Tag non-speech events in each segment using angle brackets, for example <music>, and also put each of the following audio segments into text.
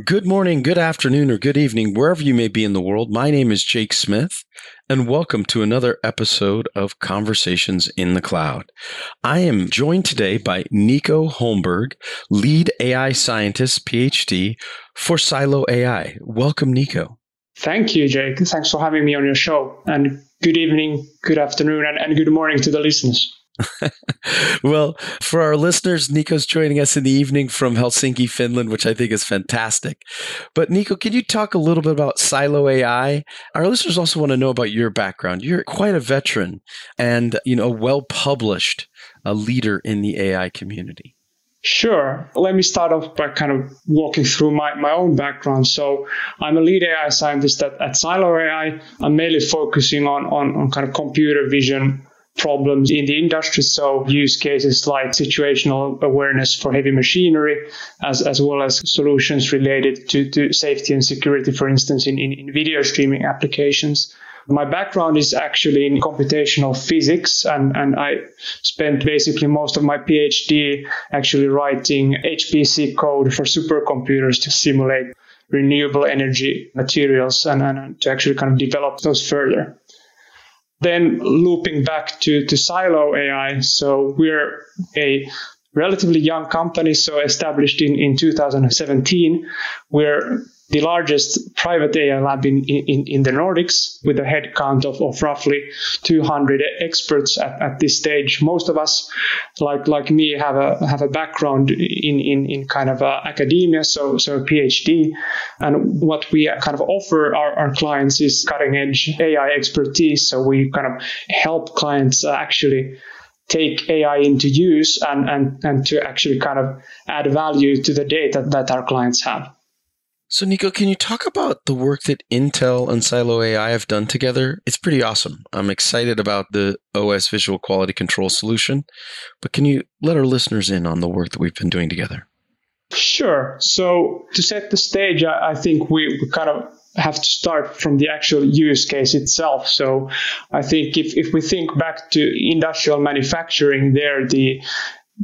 Good morning, good afternoon, or good evening, wherever you may be in the world. My name is Jake Smith, and welcome to another episode of Conversations in the Cloud. I am joined today by Nico Holmberg, lead AI scientist, PhD for Silo AI. Welcome, Nico. Thank you, Jake. Thanks for having me on your show. And good evening, good afternoon, and, and good morning to the listeners. <laughs> well, for our listeners, Nico's joining us in the evening from Helsinki, Finland, which I think is fantastic. But Nico, can you talk a little bit about Silo AI? Our listeners also want to know about your background. You're quite a veteran and, you know, a well-published a leader in the AI community. Sure. Let me start off by kind of walking through my, my own background. So I'm a lead AI scientist at, at Silo AI. I'm mainly focusing on, on, on kind of computer vision problems in the industry. So use cases like situational awareness for heavy machinery, as, as well as solutions related to, to safety and security, for instance, in, in, in video streaming applications. My background is actually in computational physics, and, and I spent basically most of my PhD actually writing HPC code for supercomputers to simulate renewable energy materials and, and to actually kind of develop those further. Then looping back to, to Silo AI, so we're a relatively young company, so established in, in 2017. We're the largest private AI lab in, in, in the Nordics with a headcount of, of roughly 200 experts at, at this stage. Most of us, like like me, have a have a background in, in, in kind of uh, academia, so so a PhD. And what we kind of offer our, our clients is cutting edge AI expertise. So we kind of help clients uh, actually take AI into use and, and, and to actually kind of add value to the data that our clients have. So, Nico, can you talk about the work that Intel and Silo AI have done together? It's pretty awesome. I'm excited about the OS visual quality control solution, but can you let our listeners in on the work that we've been doing together? Sure. So, to set the stage, I think we, we kind of have to start from the actual use case itself. So I think if, if we think back to industrial manufacturing there, the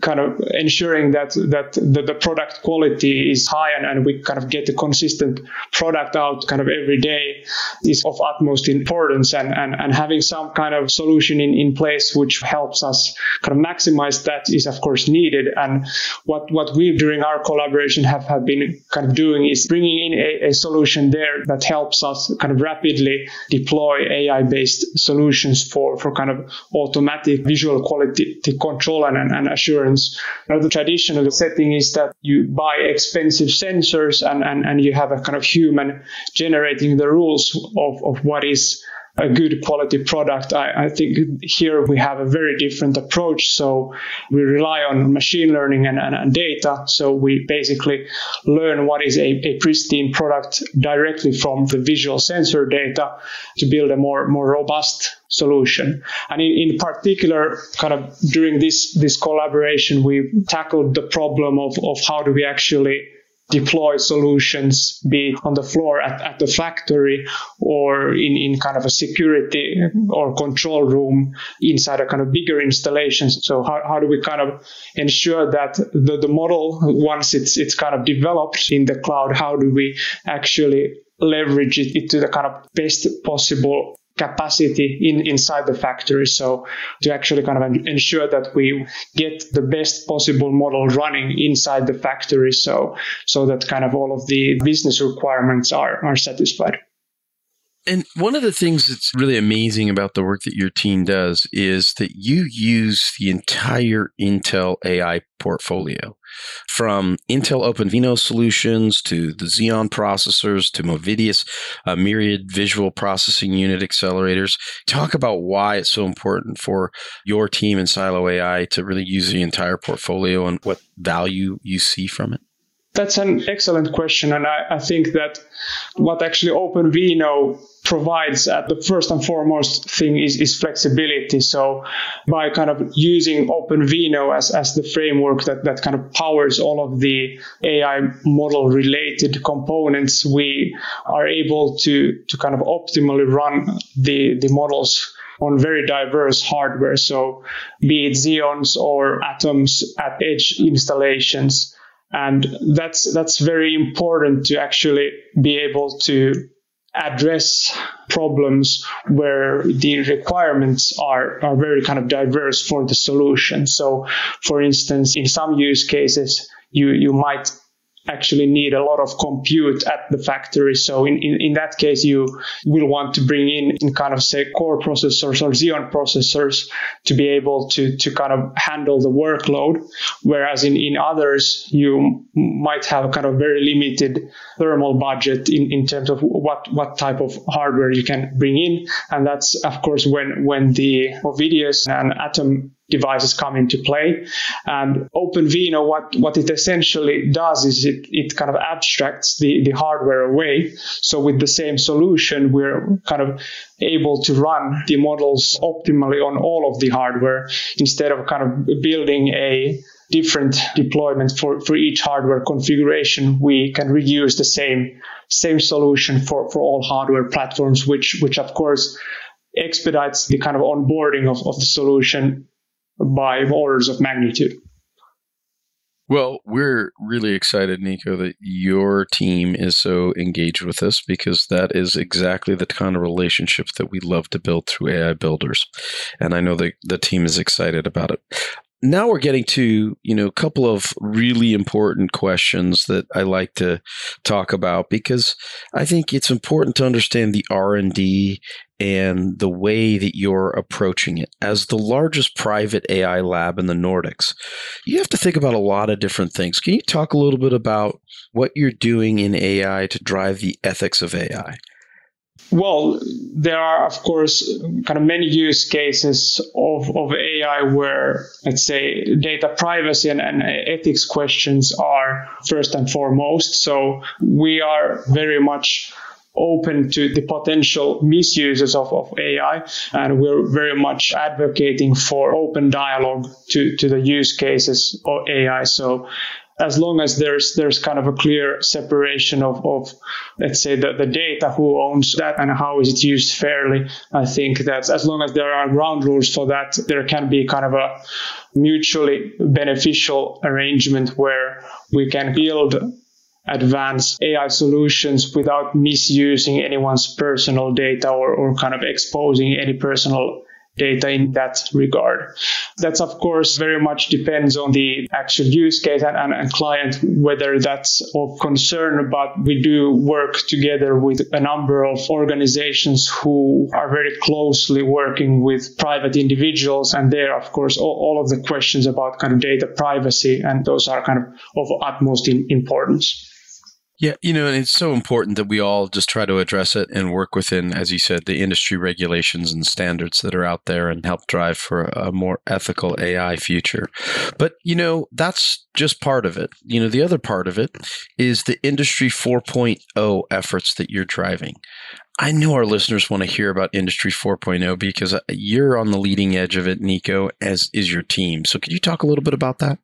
kind of ensuring that that the, the product quality is high and, and we kind of get a consistent product out kind of every day is of utmost importance. And, and, and having some kind of solution in, in place which helps us kind of maximize that is of course needed. And what what we during our collaboration have, have been kind of doing is bringing in a, a solution there that helps us kind of rapidly deploy AI based solutions for for kind of automatic visual quality control and, and, and assurance insurance. Now, the traditional setting is that you buy expensive sensors and, and, and you have a kind of human generating the rules of, of what is a good quality product. I, I, think here we have a very different approach. So we rely on machine learning and, and, and data. So we basically learn what is a, a, pristine product directly from the visual sensor data to build a more, more robust solution. And in, in particular, kind of during this, this collaboration, we tackled the problem of, of how do we actually deploy solutions, be it on the floor at, at the factory or in, in kind of a security or control room inside a kind of bigger installation. So how, how do we kind of ensure that the, the model, once it's, it's kind of developed in the cloud, how do we actually leverage it to the kind of best possible capacity in, inside the factory. So to actually kind of ensure that we get the best possible model running inside the factory. So, so that kind of all of the business requirements are, are satisfied. And one of the things that's really amazing about the work that your team does is that you use the entire Intel AI portfolio from Intel OpenVINO solutions to the Xeon processors to Movidius uh, Myriad visual processing unit accelerators. Talk about why it's so important for your team in Silo AI to really use the entire portfolio and what value you see from it. That's an excellent question. And I, I think that what actually OpenVINO provides at the first and foremost thing is, is flexibility. So by kind of using OpenVINO as, as the framework that, that kind of powers all of the AI model related components, we are able to, to kind of optimally run the, the models on very diverse hardware. So be it Xeons or Atoms at edge installations. And that's, that's very important to actually be able to address problems where the requirements are, are very kind of diverse for the solution. So for instance, in some use cases, you, you might actually need a lot of compute at the factory. So in, in, in that case, you will want to bring in, in kind of say core processors or Xeon processors to be able to, to kind of handle the workload. Whereas in, in others, you might have a kind of very limited thermal budget in, in terms of what, what type of hardware you can bring in. And that's, of course, when, when the Movidius and Atom devices come into play. And OpenVINO, what, what it essentially does is it, it kind of abstracts the, the hardware away. So with the same solution, we're kind of able to run the models optimally on all of the hardware instead of kind of building a different deployment for, for each hardware configuration. We can reuse the same same solution for, for all hardware platforms, which which of course expedites the kind of onboarding of, of the solution by orders of magnitude. Well, we're really excited, Nico, that your team is so engaged with us because that is exactly the kind of relationship that we love to build through AI builders. And I know that the team is excited about it now we're getting to you know a couple of really important questions that i like to talk about because i think it's important to understand the r&d and the way that you're approaching it. As the largest private ai lab in the nordics you have to think about a lot of different things. Can you talk a little bit about what you're doing in ai to drive the ethics of ai well, there are, of course, kind of many use cases of, of AI where, let's say, data privacy and, and ethics questions are first and foremost. So we are very much open to the potential misuses of, of AI. And we're very much advocating for open dialogue to, to the use cases of AI. So as long as there's there's kind of a clear separation of, of let's say the, the data who owns that and how is it used fairly i think that as long as there are ground rules for that there can be kind of a mutually beneficial arrangement where we can build advanced AI solutions without misusing anyone's personal data or, or kind of exposing any personal data in that regard. That's of course very much depends on the actual use case and, and, and, client, whether that's of concern, but we do work together with a number of organizations who are very closely working with private individuals. And there, of course, all, all of the questions about kind of data privacy, and those are kind of of utmost in, importance. Yeah, you know, and it's so important that we all just try to address it and work within, as you said, the industry regulations and standards that are out there and help drive for a more ethical AI future. But, you know, that's just part of it. You know, the other part of it is the industry 4.0 efforts that you're driving. I know our listeners want to hear about Industry 4.0 because uh, you're on the leading edge of it, Nico, as is your team. So could you talk a little bit about that?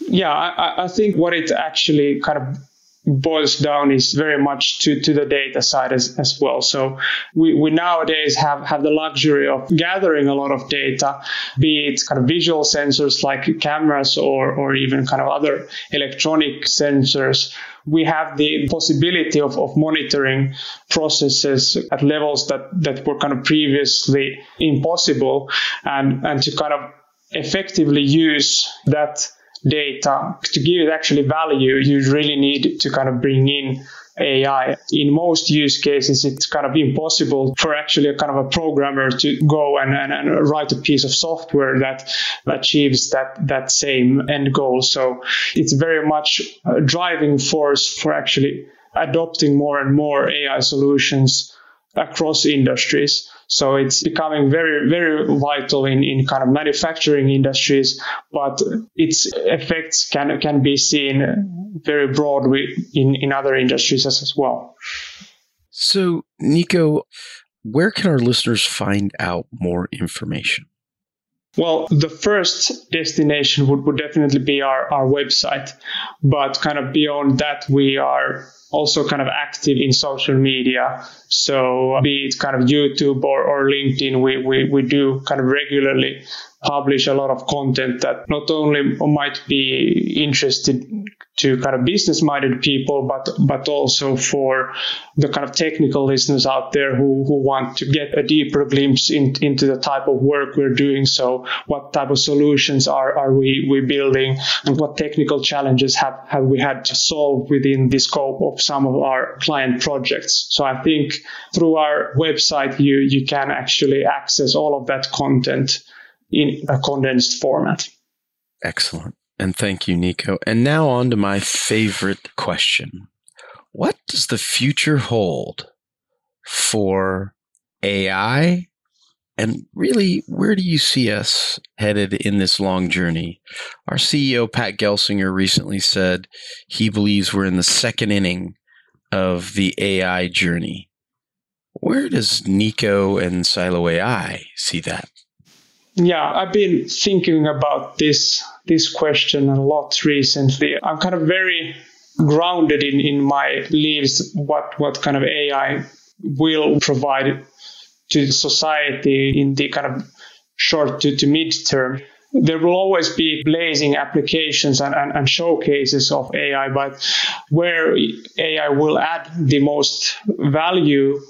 Yeah, I, I think what it actually kind of boils down is very much to, to the data side as, as well. So we, we nowadays have, have the luxury of gathering a lot of data, be it kind of visual sensors like cameras or, or even kind of other electronic sensors. We have the possibility of, of monitoring processes at levels that, that were kind of previously impossible and, and to kind of effectively use that data. To give it actually value, you really need to kind of bring in AI. In most use cases, it's kind of impossible for actually a kind of a programmer to go and, and, and write a piece of software that achieves that, that same end goal. So it's very much a driving force for actually adopting more and more AI solutions across industries. So it's becoming very, very vital in, in kind of manufacturing industries, but its effects can, can be seen very broadly in, in other industries as, as well. So, Nico, where can our listeners find out more information? Well, the first destination would, would definitely be our, our website. But kind of beyond that, we are also kind of active in social media. So be it kind of YouTube or, or LinkedIn, we, we, we do kind of regularly publish a lot of content that not only might be interested to kind of business minded people, but but also for the kind of technical listeners out there who, who want to get a deeper glimpse in, into the type of work we're doing. So what type of solutions are, are we, we building and what technical challenges have, have we had to solve within the scope of some of our client projects. So I think through our website you you can actually access all of that content in a condensed format. Excellent. And thank you, Nico. And now on to my favorite question. What does the future hold for AI? And really, where do you see us headed in this long journey? Our CEO, Pat Gelsinger, recently said he believes we're in the second inning of the AI journey. Where does Nico and Silo AI see that? Yeah, I've been thinking about this this question a lot recently. I'm kind of very grounded in, in my beliefs what what kind of AI will provide to society in the kind of short to, to mid term. There will always be blazing applications and, and, and showcases of AI, but where AI will add the most value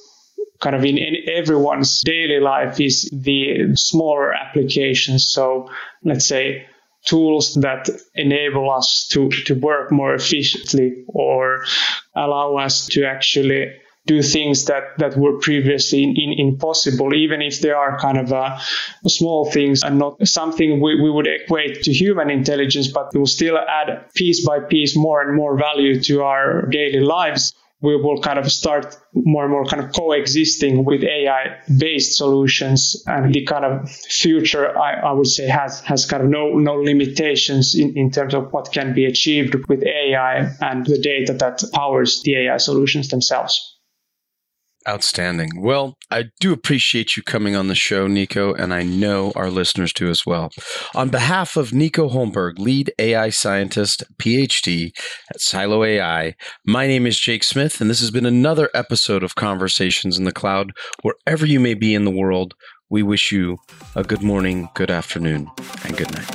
kind of in, in everyone's daily life is the smaller applications. So let's say tools that enable us to, to work more efficiently or allow us to actually do things that, that were previously in, in, impossible, even if they are kind of uh, small things and not something we, we would equate to human intelligence, but will still add piece by piece more and more value to our daily lives we will kind of start more and more kind of coexisting with AI based solutions and the kind of future I, I, would say has has kind of no no limitations in, in terms of what can be achieved with AI and the data that powers the AI solutions themselves. Outstanding. Well, I do appreciate you coming on the show, Nico, and I know our listeners do as well. On behalf of Nico Holmberg, lead AI scientist, PhD at Silo AI, my name is Jake Smith, and this has been another episode of Conversations in the Cloud. Wherever you may be in the world, we wish you a good morning, good afternoon, and good night.